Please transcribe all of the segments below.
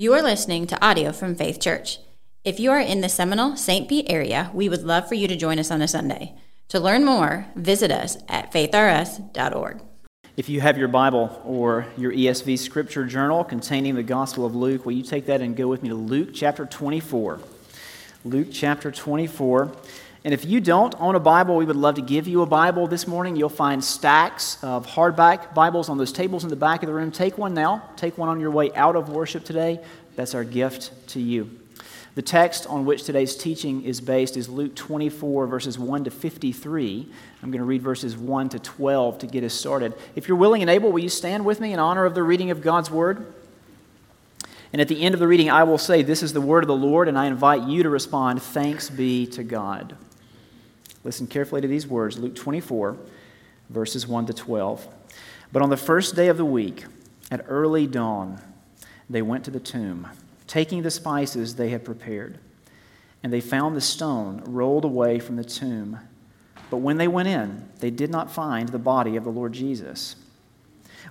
You are listening to audio from Faith Church. If you are in the Seminole St. Pete area, we would love for you to join us on a Sunday. To learn more, visit us at faithrus.org. If you have your Bible or your ESV scripture journal containing the Gospel of Luke, will you take that and go with me to Luke chapter 24? Luke chapter 24. And if you don't own a Bible, we would love to give you a Bible this morning. You'll find stacks of hardback Bibles on those tables in the back of the room. Take one now. Take one on your way out of worship today. That's our gift to you. The text on which today's teaching is based is Luke 24, verses 1 to 53. I'm going to read verses 1 to 12 to get us started. If you're willing and able, will you stand with me in honor of the reading of God's Word? And at the end of the reading, I will say, This is the word of the Lord, and I invite you to respond, Thanks be to God. Listen carefully to these words Luke 24, verses 1 to 12. But on the first day of the week, at early dawn, they went to the tomb, taking the spices they had prepared. And they found the stone rolled away from the tomb. But when they went in, they did not find the body of the Lord Jesus.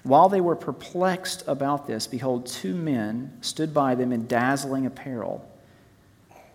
While they were perplexed about this, behold, two men stood by them in dazzling apparel.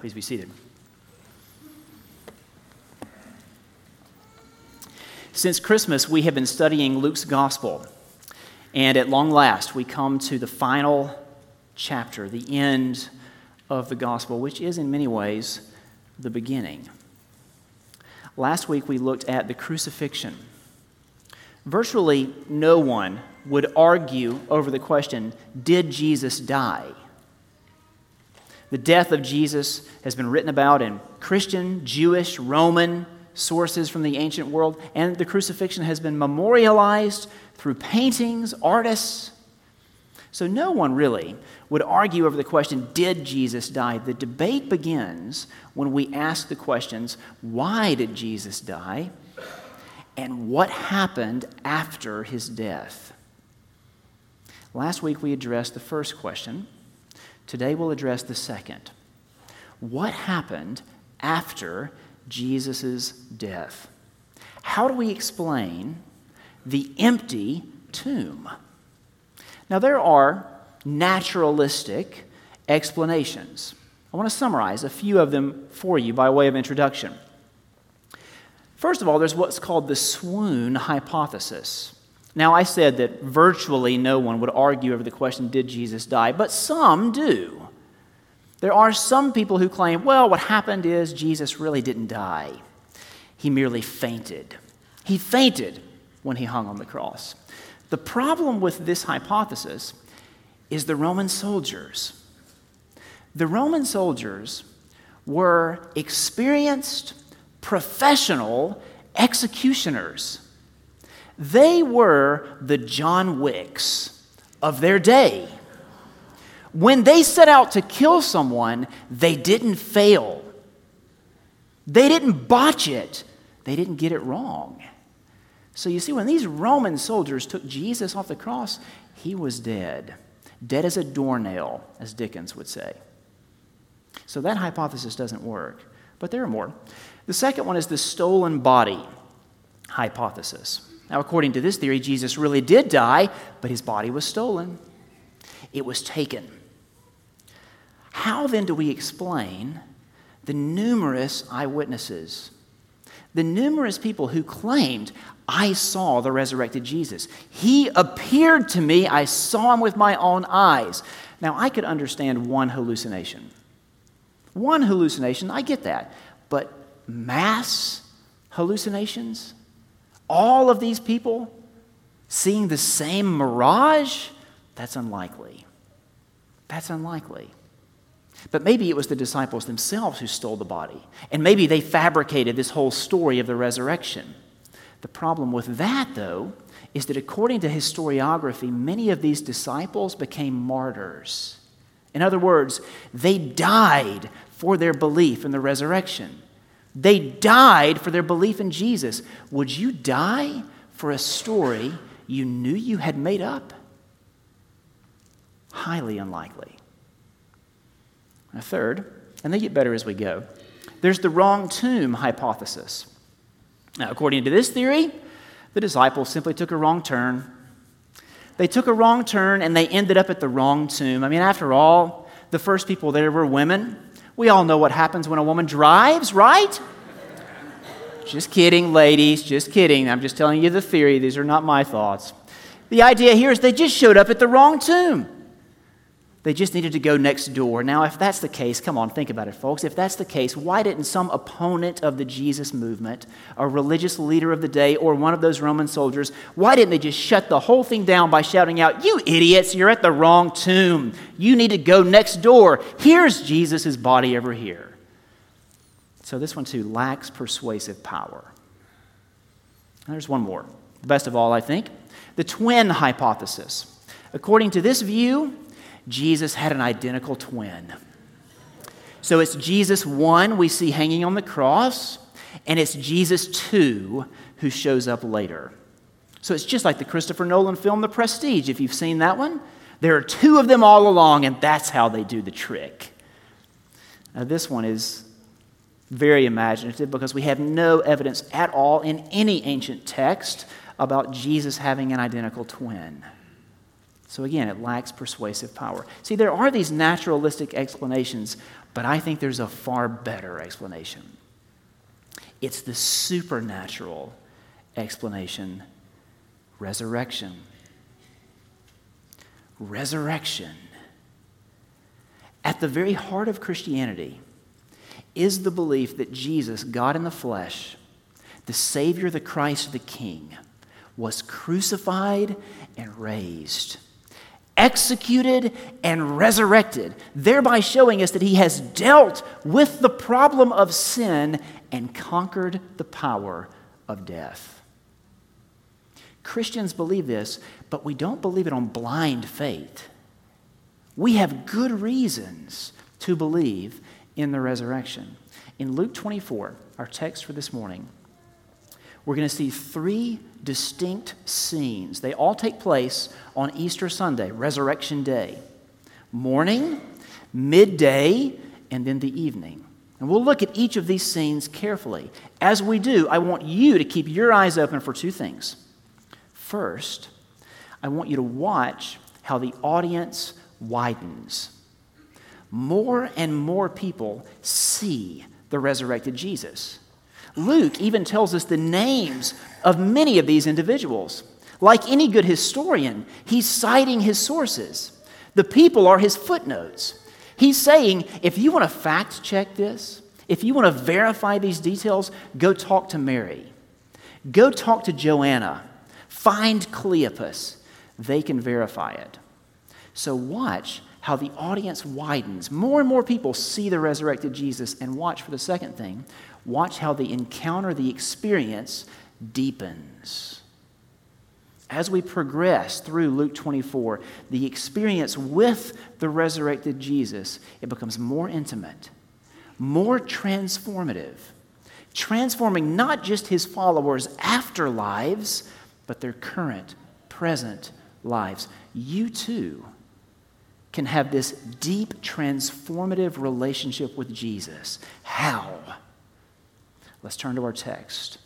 Please be seated. Since Christmas, we have been studying Luke's gospel. And at long last, we come to the final chapter, the end of the gospel, which is in many ways the beginning. Last week, we looked at the crucifixion. Virtually no one would argue over the question Did Jesus die? The death of Jesus has been written about in Christian, Jewish, Roman sources from the ancient world, and the crucifixion has been memorialized through paintings, artists. So no one really would argue over the question, did Jesus die? The debate begins when we ask the questions, why did Jesus die? And what happened after his death? Last week we addressed the first question Today we'll address the second. What happened after Jesus' death? How do we explain the empty tomb? Now, there are naturalistic explanations. I want to summarize a few of them for you by way of introduction. First of all, there's what's called the swoon hypothesis. Now, I said that virtually no one would argue over the question, did Jesus die? But some do. There are some people who claim, well, what happened is Jesus really didn't die. He merely fainted. He fainted when he hung on the cross. The problem with this hypothesis is the Roman soldiers. The Roman soldiers were experienced, professional executioners. They were the John Wicks of their day. When they set out to kill someone, they didn't fail. They didn't botch it. They didn't get it wrong. So you see, when these Roman soldiers took Jesus off the cross, he was dead. Dead as a doornail, as Dickens would say. So that hypothesis doesn't work. But there are more. The second one is the stolen body hypothesis. Now, according to this theory, Jesus really did die, but his body was stolen. It was taken. How then do we explain the numerous eyewitnesses? The numerous people who claimed, I saw the resurrected Jesus. He appeared to me, I saw him with my own eyes. Now, I could understand one hallucination. One hallucination, I get that. But mass hallucinations? All of these people seeing the same mirage? That's unlikely. That's unlikely. But maybe it was the disciples themselves who stole the body. And maybe they fabricated this whole story of the resurrection. The problem with that, though, is that according to historiography, many of these disciples became martyrs. In other words, they died for their belief in the resurrection. They died for their belief in Jesus. Would you die for a story you knew you had made up? Highly unlikely. A third, and they get better as we go, there's the wrong tomb hypothesis. Now, according to this theory, the disciples simply took a wrong turn. They took a wrong turn and they ended up at the wrong tomb. I mean, after all, the first people there were women. We all know what happens when a woman drives, right? Just kidding, ladies, just kidding. I'm just telling you the theory. These are not my thoughts. The idea here is they just showed up at the wrong tomb. They just needed to go next door. Now, if that's the case, come on, think about it, folks. If that's the case, why didn't some opponent of the Jesus movement, a religious leader of the day, or one of those Roman soldiers, why didn't they just shut the whole thing down by shouting out, You idiots, you're at the wrong tomb. You need to go next door. Here's Jesus' body over here. So this one, too, lacks persuasive power. And there's one more. The best of all, I think the twin hypothesis. According to this view, Jesus had an identical twin. So it's Jesus 1 we see hanging on the cross, and it's Jesus 2 who shows up later. So it's just like the Christopher Nolan film The Prestige, if you've seen that one. There are two of them all along, and that's how they do the trick. Now, this one is very imaginative because we have no evidence at all in any ancient text about Jesus having an identical twin. So again, it lacks persuasive power. See, there are these naturalistic explanations, but I think there's a far better explanation. It's the supernatural explanation resurrection. Resurrection. At the very heart of Christianity is the belief that Jesus, God in the flesh, the Savior, the Christ, the King, was crucified and raised executed, and resurrected, thereby showing us that he has dealt with the problem of sin and conquered the power of death. Christians believe this, but we don't believe it on blind faith. We have good reasons to believe in the resurrection. In Luke 24, our text for this morning, we're going to see three distinct scenes. They all take place on Easter Sunday, Resurrection Day morning, midday, and then the evening. And we'll look at each of these scenes carefully. As we do, I want you to keep your eyes open for two things. First, I want you to watch how the audience widens. More and more people see the resurrected Jesus. Luke even tells us the names of many of these individuals. Like any good historian, he's citing his sources. The people are his footnotes. He's saying, if you want to fact check this, if you want to verify these details, go talk to Mary. Go talk to Joanna. Find Cleopas. They can verify it. So watch how the audience widens. More and more people see the resurrected Jesus, and watch for the second thing watch how the encounter, the experience deepens. As we progress through Luke 24, the experience with the resurrected Jesus, it becomes more intimate, more transformative, transforming not just his followers' afterlives, but their current, present lives. You too can have this deep, transformative relationship with Jesus. How? Let's turn to our text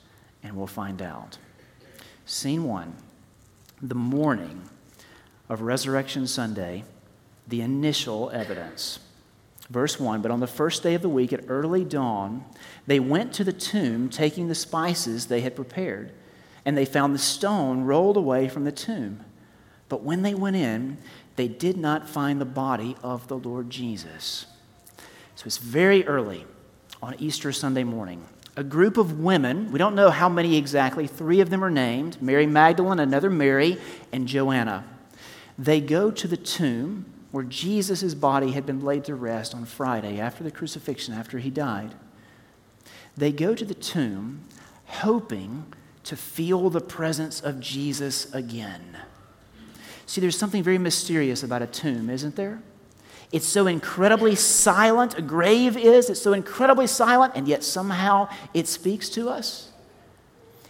and we'll find out. Scene one the morning of Resurrection Sunday, the initial evidence. Verse 1 But on the first day of the week at early dawn, they went to the tomb taking the spices they had prepared, and they found the stone rolled away from the tomb. But when they went in, they did not find the body of the Lord Jesus. So it's very early on Easter Sunday morning. A group of women, we don't know how many exactly, three of them are named Mary Magdalene, another Mary, and Joanna. They go to the tomb where Jesus' body had been laid to rest on Friday after the crucifixion, after he died. They go to the tomb hoping to feel the presence of Jesus again. See, there's something very mysterious about a tomb, isn't there? It's so incredibly silent, a grave is, it's so incredibly silent, and yet somehow it speaks to us.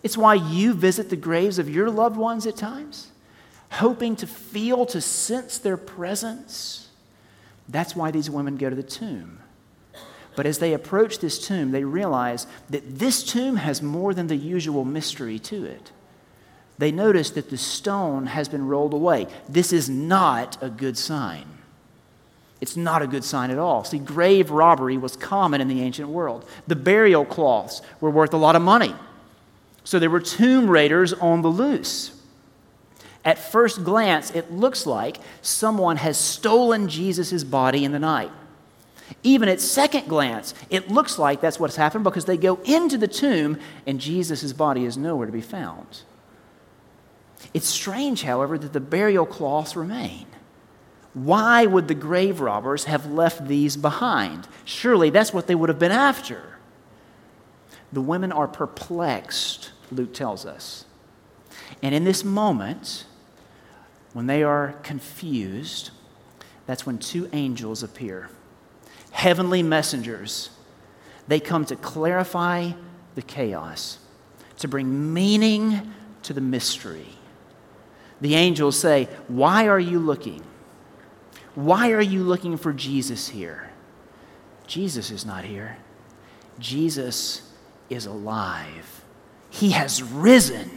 It's why you visit the graves of your loved ones at times, hoping to feel, to sense their presence. That's why these women go to the tomb. But as they approach this tomb, they realize that this tomb has more than the usual mystery to it. They notice that the stone has been rolled away. This is not a good sign. It's not a good sign at all. See, grave robbery was common in the ancient world. The burial cloths were worth a lot of money. So there were tomb raiders on the loose. At first glance, it looks like someone has stolen Jesus' body in the night. Even at second glance, it looks like that's what's happened because they go into the tomb and Jesus' body is nowhere to be found. It's strange, however, that the burial cloths remain. Why would the grave robbers have left these behind? Surely that's what they would have been after. The women are perplexed, Luke tells us. And in this moment, when they are confused, that's when two angels appear heavenly messengers. They come to clarify the chaos, to bring meaning to the mystery. The angels say, Why are you looking? Why are you looking for Jesus here? Jesus is not here. Jesus is alive. He has risen.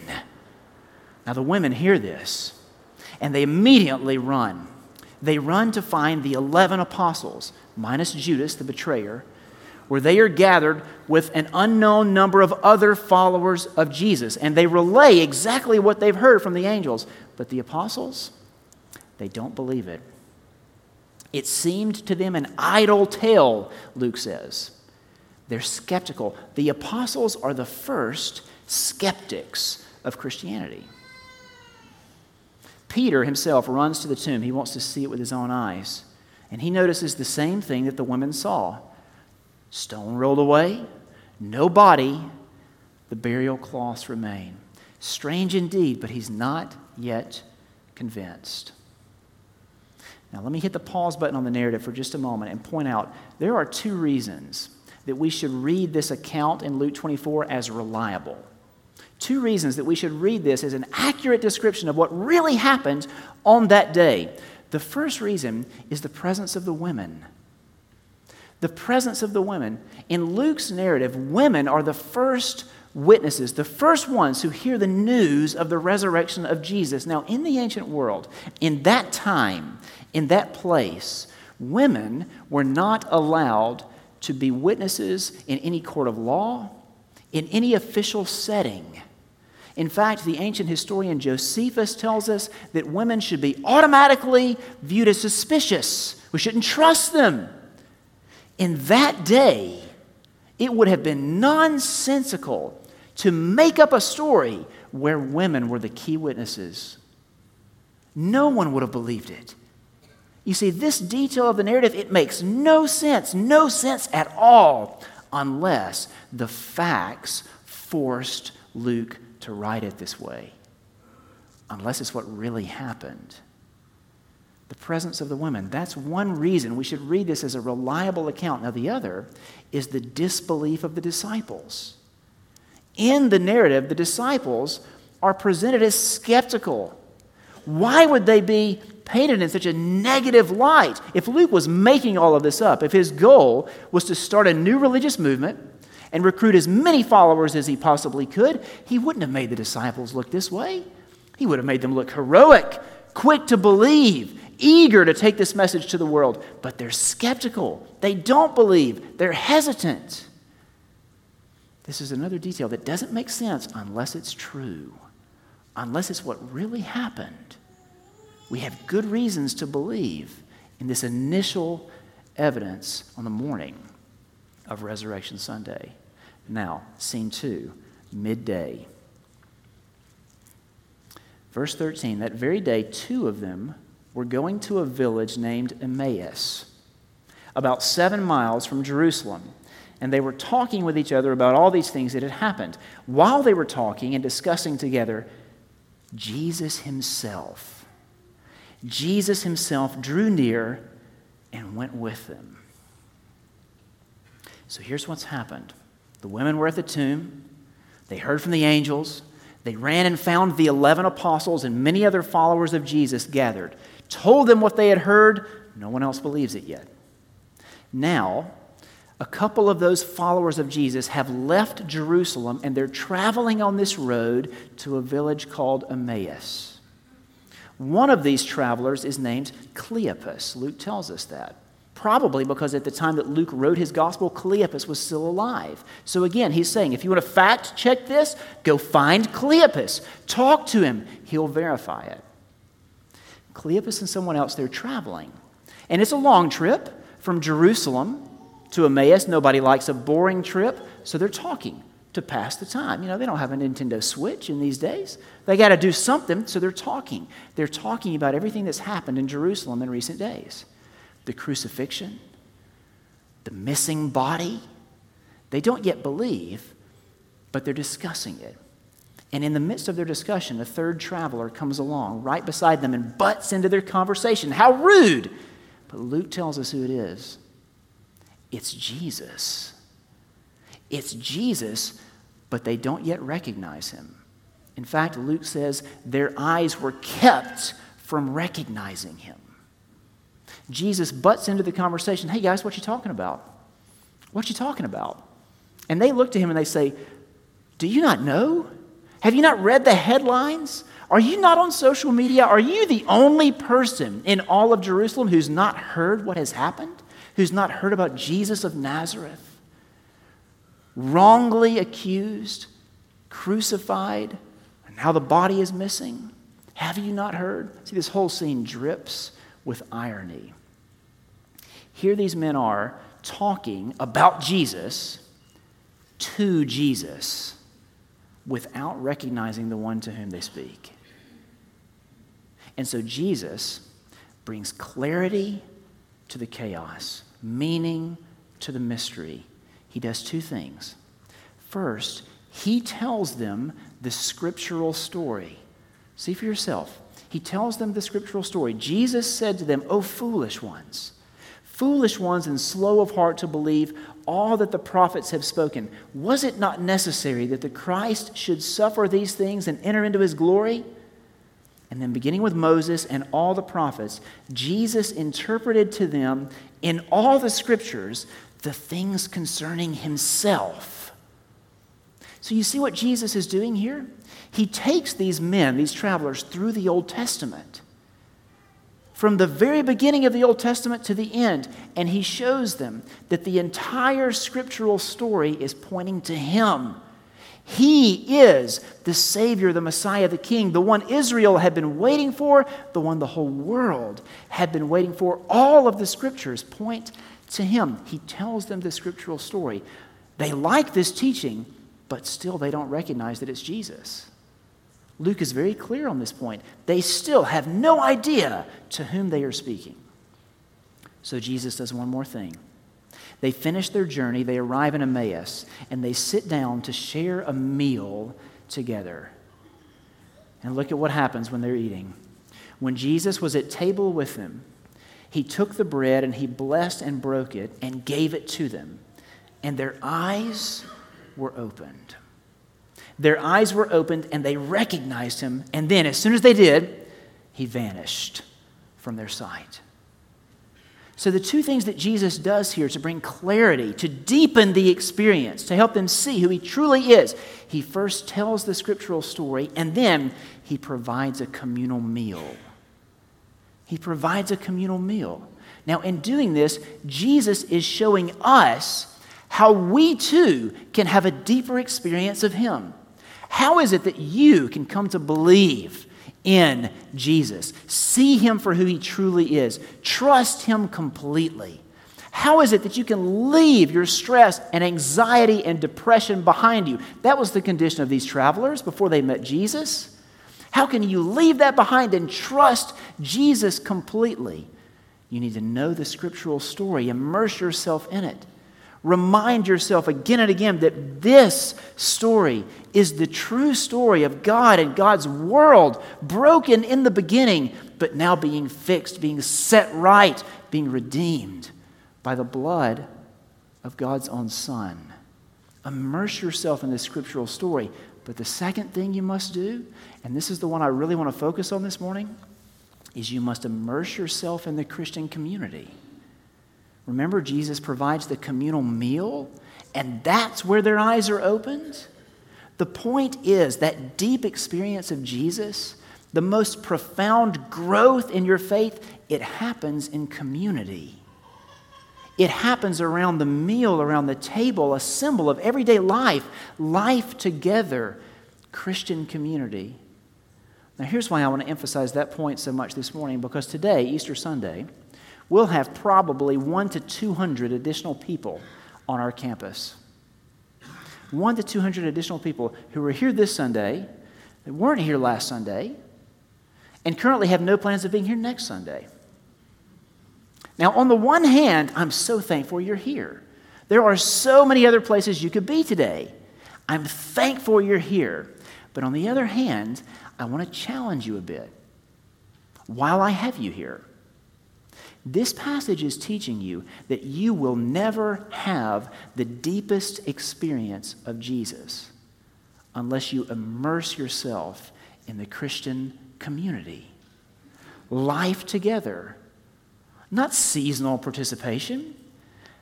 Now, the women hear this and they immediately run. They run to find the 11 apostles, minus Judas, the betrayer, where they are gathered with an unknown number of other followers of Jesus. And they relay exactly what they've heard from the angels. But the apostles, they don't believe it. It seemed to them an idle tale, Luke says. They're skeptical. The apostles are the first skeptics of Christianity. Peter himself runs to the tomb. He wants to see it with his own eyes. And he notices the same thing that the women saw stone rolled away, no body, the burial cloths remain. Strange indeed, but he's not yet convinced. Now, let me hit the pause button on the narrative for just a moment and point out there are two reasons that we should read this account in Luke 24 as reliable. Two reasons that we should read this as an accurate description of what really happened on that day. The first reason is the presence of the women. The presence of the women. In Luke's narrative, women are the first witnesses, the first ones who hear the news of the resurrection of Jesus. Now, in the ancient world, in that time, in that place, women were not allowed to be witnesses in any court of law, in any official setting. In fact, the ancient historian Josephus tells us that women should be automatically viewed as suspicious. We shouldn't trust them. In that day, it would have been nonsensical to make up a story where women were the key witnesses. No one would have believed it. You see, this detail of the narrative, it makes no sense, no sense at all, unless the facts forced Luke to write it this way, unless it's what really happened. The presence of the women. That's one reason we should read this as a reliable account. Now, the other is the disbelief of the disciples. In the narrative, the disciples are presented as skeptical. Why would they be painted in such a negative light. If Luke was making all of this up, if his goal was to start a new religious movement and recruit as many followers as he possibly could, he wouldn't have made the disciples look this way. He would have made them look heroic, quick to believe, eager to take this message to the world. But they're skeptical. They don't believe. They're hesitant. This is another detail that doesn't make sense unless it's true, unless it's what really happened we have good reasons to believe in this initial evidence on the morning of Resurrection Sunday. Now, scene two, midday. Verse 13 that very day, two of them were going to a village named Emmaus, about seven miles from Jerusalem. And they were talking with each other about all these things that had happened. While they were talking and discussing together, Jesus himself, Jesus himself drew near and went with them. So here's what's happened the women were at the tomb, they heard from the angels, they ran and found the 11 apostles and many other followers of Jesus gathered, told them what they had heard. No one else believes it yet. Now, a couple of those followers of Jesus have left Jerusalem and they're traveling on this road to a village called Emmaus. One of these travelers is named Cleopas. Luke tells us that. Probably because at the time that Luke wrote his gospel, Cleopas was still alive. So again, he's saying if you want to fact check this, go find Cleopas. Talk to him, he'll verify it. Cleopas and someone else, they're traveling. And it's a long trip from Jerusalem to Emmaus. Nobody likes a boring trip, so they're talking to pass the time. You know, they don't have a Nintendo Switch in these days. They got to do something, so they're talking. They're talking about everything that's happened in Jerusalem in recent days the crucifixion, the missing body. They don't yet believe, but they're discussing it. And in the midst of their discussion, a third traveler comes along right beside them and butts into their conversation. How rude! But Luke tells us who it is it's Jesus. It's Jesus, but they don't yet recognize him. In fact, Luke says their eyes were kept from recognizing him. Jesus butts into the conversation. Hey, guys, what you talking about? What you talking about? And they look to him and they say, Do you not know? Have you not read the headlines? Are you not on social media? Are you the only person in all of Jerusalem who's not heard what has happened? Who's not heard about Jesus of Nazareth? Wrongly accused, crucified, and now the body is missing? Have you not heard? See, this whole scene drips with irony. Here these men are talking about Jesus to Jesus without recognizing the one to whom they speak. And so Jesus brings clarity to the chaos, meaning to the mystery. He does two things. First, he tells them the scriptural story. See for yourself. He tells them the scriptural story. Jesus said to them, O foolish ones, foolish ones and slow of heart to believe all that the prophets have spoken. Was it not necessary that the Christ should suffer these things and enter into his glory? And then, beginning with Moses and all the prophets, Jesus interpreted to them in all the scriptures the things concerning himself. So, you see what Jesus is doing here? He takes these men, these travelers, through the Old Testament from the very beginning of the Old Testament to the end, and he shows them that the entire scriptural story is pointing to him. He is the Savior, the Messiah, the King, the one Israel had been waiting for, the one the whole world had been waiting for. All of the scriptures point to him. He tells them the scriptural story. They like this teaching, but still they don't recognize that it's Jesus. Luke is very clear on this point. They still have no idea to whom they are speaking. So Jesus does one more thing. They finish their journey, they arrive in Emmaus, and they sit down to share a meal together. And look at what happens when they're eating. When Jesus was at table with them, he took the bread and he blessed and broke it and gave it to them. And their eyes were opened. Their eyes were opened and they recognized him. And then, as soon as they did, he vanished from their sight. So, the two things that Jesus does here to bring clarity, to deepen the experience, to help them see who he truly is, he first tells the scriptural story and then he provides a communal meal. He provides a communal meal. Now, in doing this, Jesus is showing us how we too can have a deeper experience of him. How is it that you can come to believe in Jesus? See him for who he truly is, trust him completely. How is it that you can leave your stress and anxiety and depression behind you? That was the condition of these travelers before they met Jesus. How can you leave that behind and trust Jesus completely? You need to know the scriptural story, immerse yourself in it. Remind yourself again and again that this story is the true story of God and God's world, broken in the beginning, but now being fixed, being set right, being redeemed by the blood of God's own Son. Immerse yourself in this scriptural story. But the second thing you must do, and this is the one I really want to focus on this morning, is you must immerse yourself in the Christian community. Remember, Jesus provides the communal meal, and that's where their eyes are opened. The point is that deep experience of Jesus, the most profound growth in your faith, it happens in community. It happens around the meal, around the table, a symbol of everyday life, life together, Christian community. Now, here's why I want to emphasize that point so much this morning because today, Easter Sunday, we'll have probably one to 200 additional people on our campus. One to 200 additional people who were here this Sunday, that weren't here last Sunday, and currently have no plans of being here next Sunday. Now, on the one hand, I'm so thankful you're here. There are so many other places you could be today. I'm thankful you're here. But on the other hand, I want to challenge you a bit while I have you here. This passage is teaching you that you will never have the deepest experience of Jesus unless you immerse yourself in the Christian community. Life together, not seasonal participation,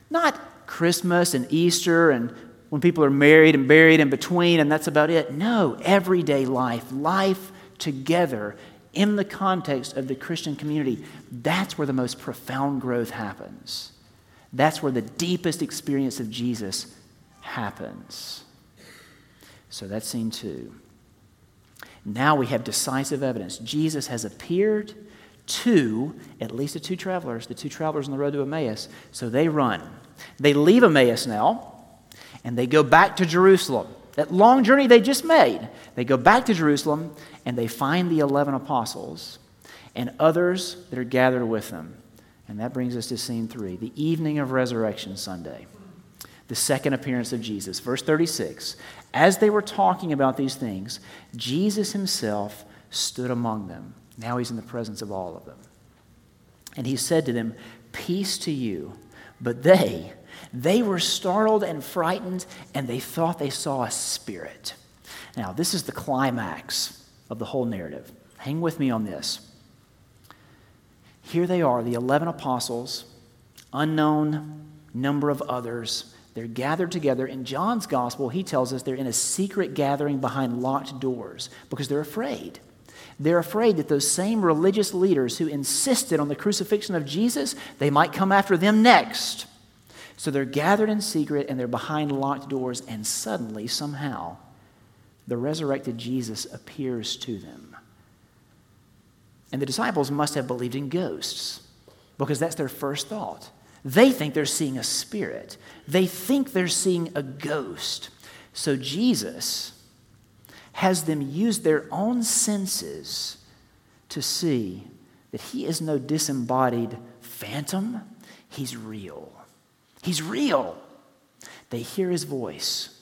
not Christmas and Easter and when people are married and buried in between and that's about it. No, everyday life, life together in the context of the Christian community, that's where the most profound growth happens. That's where the deepest experience of Jesus happens. So that's scene two. Now we have decisive evidence. Jesus has appeared to at least the two travelers, the two travelers on the road to Emmaus. So they run. They leave Emmaus now, and they go back to Jerusalem. That long journey they just made. They go back to Jerusalem, and they find the 11 apostles and others that are gathered with them. And that brings us to scene three the evening of Resurrection Sunday, the second appearance of Jesus. Verse 36 As they were talking about these things, Jesus himself stood among them. Now he's in the presence of all of them. And he said to them, Peace to you. But they, they were startled and frightened, and they thought they saw a spirit. Now, this is the climax of the whole narrative. Hang with me on this. Here they are, the 11 apostles, unknown number of others. They're gathered together. In John's gospel, he tells us they're in a secret gathering behind locked doors because they're afraid. They're afraid that those same religious leaders who insisted on the crucifixion of Jesus, they might come after them next. So they're gathered in secret and they're behind locked doors, and suddenly, somehow, the resurrected Jesus appears to them. And the disciples must have believed in ghosts because that's their first thought. They think they're seeing a spirit, they think they're seeing a ghost. So Jesus has them use their own senses to see that he is no disembodied phantom, he's real. He's real. They hear his voice.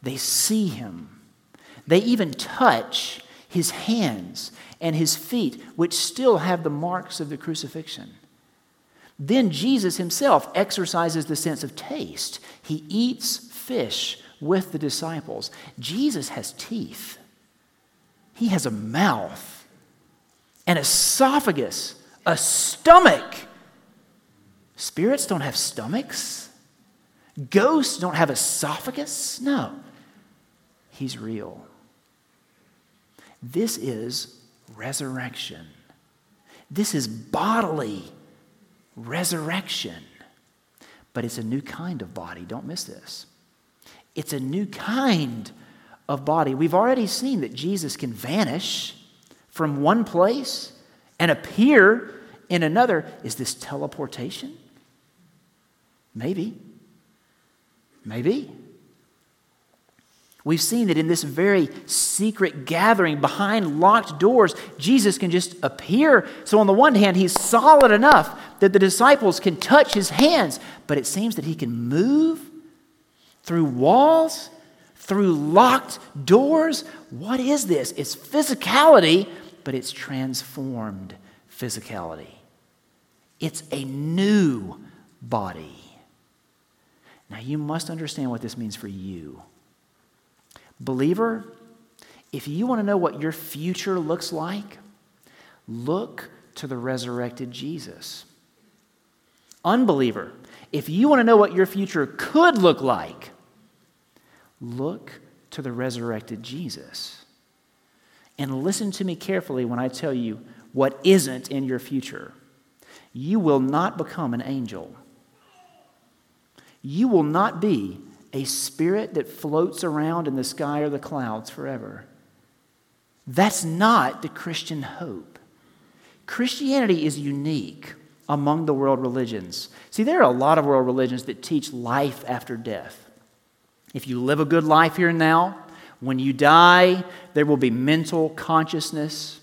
They see him. They even touch his hands and his feet, which still have the marks of the crucifixion. Then Jesus himself exercises the sense of taste. He eats fish with the disciples. Jesus has teeth, he has a mouth, an esophagus, a stomach. Spirits don't have stomachs. Ghosts don't have esophagus. No. He's real. This is resurrection. This is bodily resurrection. But it's a new kind of body. Don't miss this. It's a new kind of body. We've already seen that Jesus can vanish from one place and appear in another. Is this teleportation? Maybe. Maybe. We've seen that in this very secret gathering behind locked doors, Jesus can just appear. So, on the one hand, he's solid enough that the disciples can touch his hands, but it seems that he can move through walls, through locked doors. What is this? It's physicality, but it's transformed physicality. It's a new body. Now, you must understand what this means for you. Believer, if you want to know what your future looks like, look to the resurrected Jesus. Unbeliever, if you want to know what your future could look like, look to the resurrected Jesus. And listen to me carefully when I tell you what isn't in your future. You will not become an angel. You will not be a spirit that floats around in the sky or the clouds forever. That's not the Christian hope. Christianity is unique among the world religions. See, there are a lot of world religions that teach life after death. If you live a good life here and now, when you die, there will be mental consciousness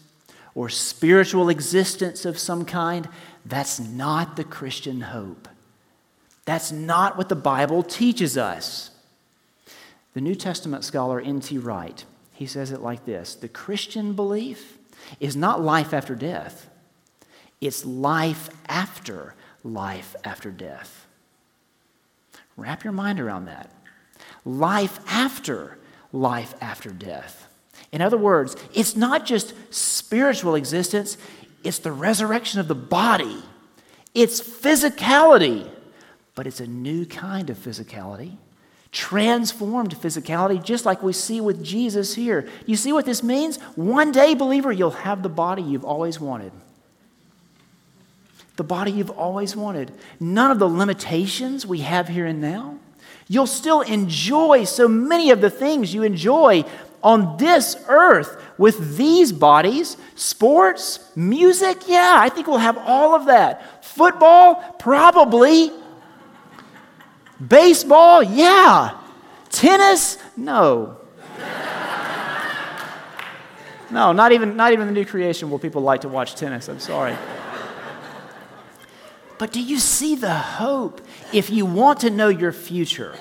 or spiritual existence of some kind. That's not the Christian hope. That's not what the Bible teaches us. The New Testament scholar N.T. Wright, he says it like this The Christian belief is not life after death, it's life after life after death. Wrap your mind around that. Life after life after death. In other words, it's not just spiritual existence, it's the resurrection of the body, it's physicality but it's a new kind of physicality, transformed physicality, just like we see with Jesus here. You see what this means? One day, believer, you'll have the body you've always wanted. The body you've always wanted. None of the limitations we have here and now. You'll still enjoy so many of the things you enjoy on this earth with these bodies sports, music, yeah, I think we'll have all of that. Football, probably. Baseball? Yeah. Tennis? No. No, not even, not even the new creation will people like to watch tennis. I'm sorry. But do you see the hope? If you want to know your future,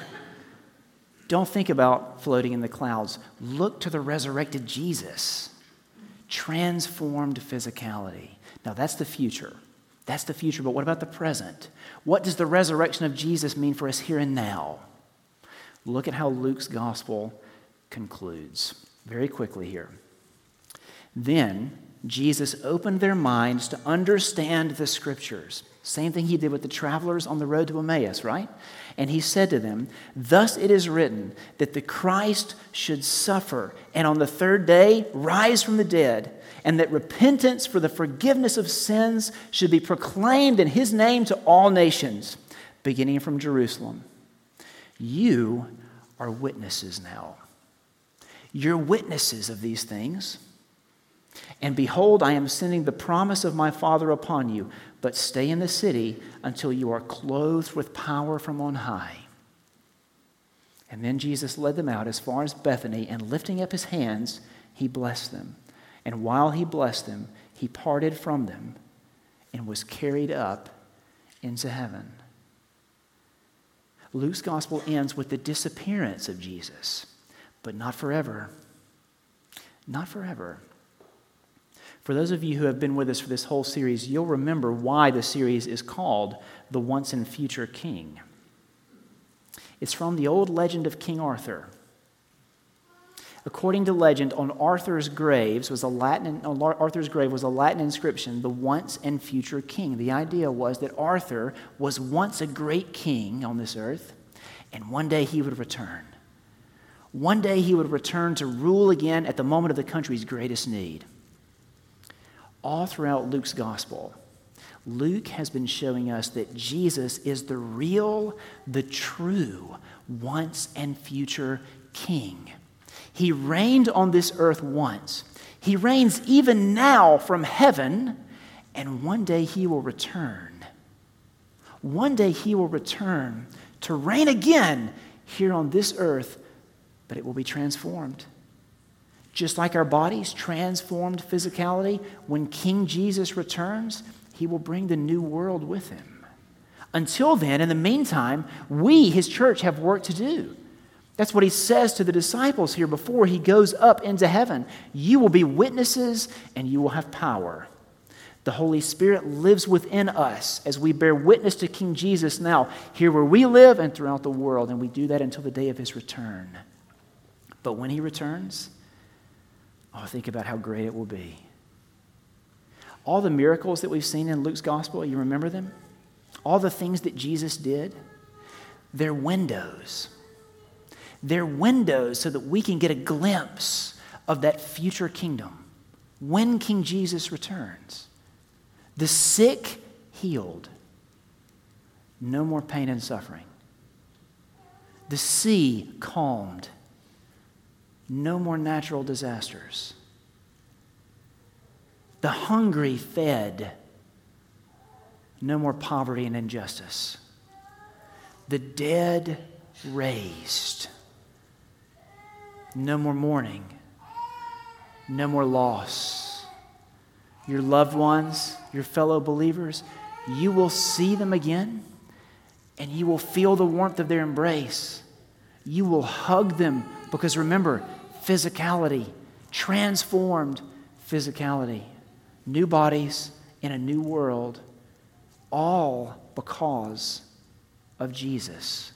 don't think about floating in the clouds. Look to the resurrected Jesus, transformed physicality. Now, that's the future. That's the future, but what about the present? What does the resurrection of Jesus mean for us here and now? Look at how Luke's gospel concludes very quickly here. Then Jesus opened their minds to understand the scriptures. Same thing he did with the travelers on the road to Emmaus, right? And he said to them, Thus it is written that the Christ should suffer and on the third day rise from the dead and that repentance for the forgiveness of sins should be proclaimed in his name to all nations, beginning from Jerusalem. You are witnesses now. You're witnesses of these things. And behold, I am sending the promise of my Father upon you, but stay in the city until you are clothed with power from on high. And then Jesus led them out as far as Bethany, and lifting up his hands, he blessed them. And while he blessed them, he parted from them and was carried up into heaven. Luke's gospel ends with the disappearance of Jesus, but not forever. Not forever. For those of you who have been with us for this whole series, you'll remember why the series is called The Once and Future King. It's from the old legend of King Arthur. According to legend, on Arthur's graves was a Latin on Arthur's grave was a Latin inscription, the once and future king. The idea was that Arthur was once a great king on this earth, and one day he would return. One day he would return to rule again at the moment of the country's greatest need. All throughout Luke's gospel, Luke has been showing us that Jesus is the real, the true, once and future king. He reigned on this earth once. He reigns even now from heaven, and one day he will return. one day he will return to reign again here on this earth, but it will be transformed. Just like our bodies transformed physicality, when King Jesus returns, he will bring the new world with him. Until then, in the meantime, we, his church, have work to do. That's what he says to the disciples here before he goes up into heaven. You will be witnesses and you will have power. The Holy Spirit lives within us as we bear witness to King Jesus now, here where we live and throughout the world, and we do that until the day of his return. But when he returns, Oh, think about how great it will be. All the miracles that we've seen in Luke's gospel, you remember them? All the things that Jesus did, they're windows. They're windows so that we can get a glimpse of that future kingdom when King Jesus returns. The sick healed, no more pain and suffering. The sea calmed, no more natural disasters. The hungry fed. No more poverty and injustice. The dead raised. No more mourning. No more loss. Your loved ones, your fellow believers, you will see them again and you will feel the warmth of their embrace. You will hug them because remember, physicality, transformed physicality, new bodies in a new world, all because of Jesus,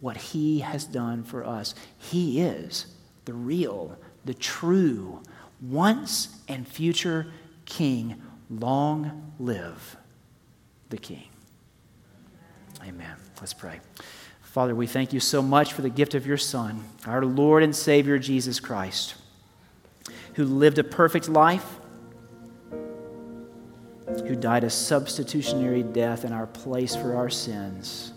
what he has done for us. He is the real, the true, once and future King. Long live the King. Amen. Let's pray. Father, we thank you so much for the gift of your Son, our Lord and Savior Jesus Christ, who lived a perfect life, who died a substitutionary death in our place for our sins.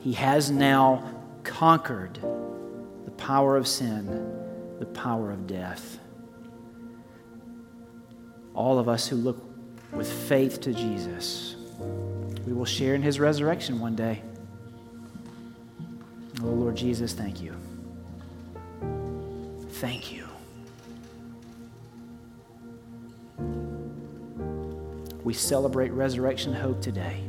He has now conquered the power of sin, the power of death. All of us who look with faith to Jesus, we will share in his resurrection one day. Oh, Lord Jesus, thank you. Thank you. We celebrate resurrection hope today.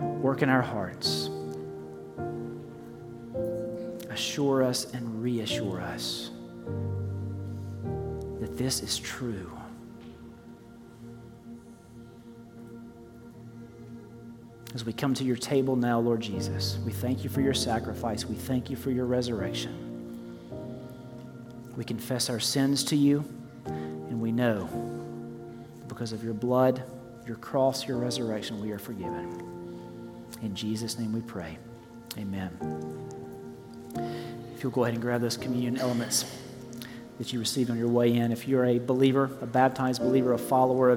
Work in our hearts. Assure us and reassure us that this is true. As we come to your table now, Lord Jesus, we thank you for your sacrifice. We thank you for your resurrection. We confess our sins to you, and we know because of your blood, your cross, your resurrection, we are forgiven. In Jesus' name we pray. Amen. If you'll go ahead and grab those communion elements that you received on your way in. If you're a believer, a baptized believer, a follower of